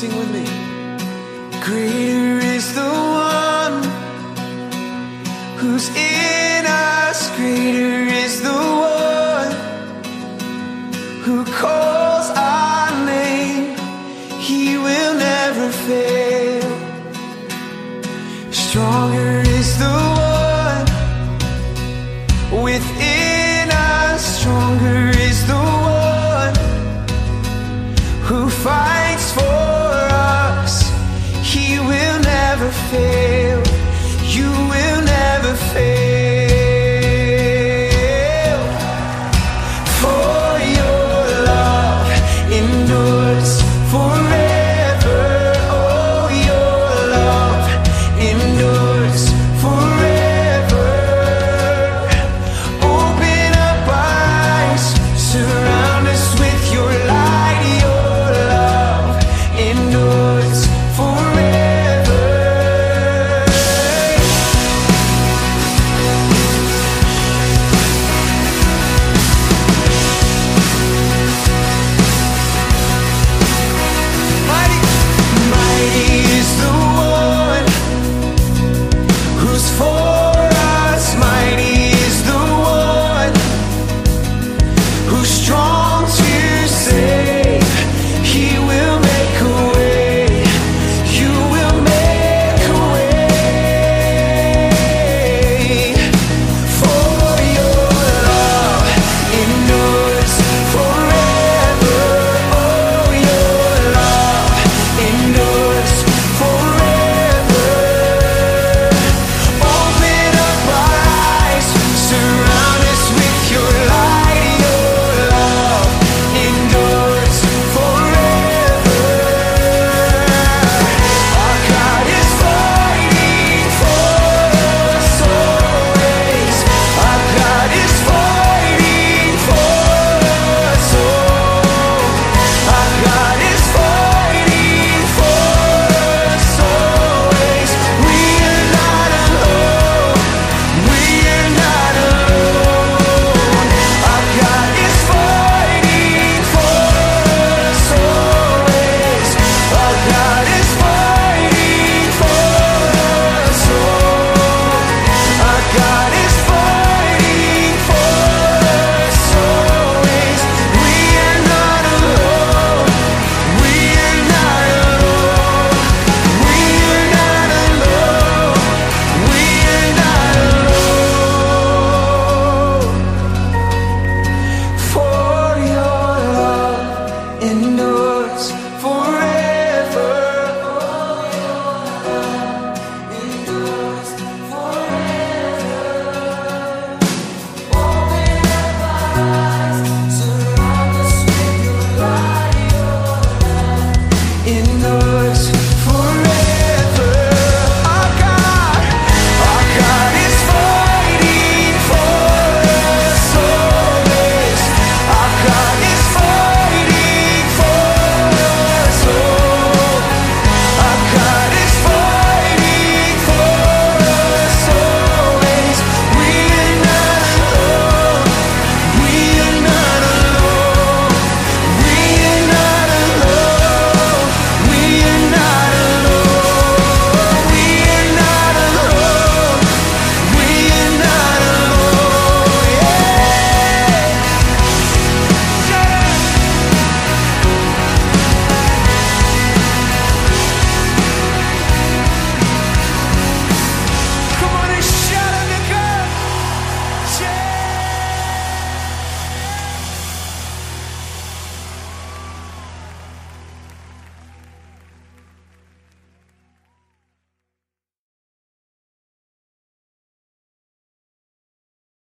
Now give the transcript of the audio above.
Sing with me. Greater is the one who's in us. Greater is the one who calls our name. He will never fail. Stronger is the one within us. Stronger is the one. never fail. You will.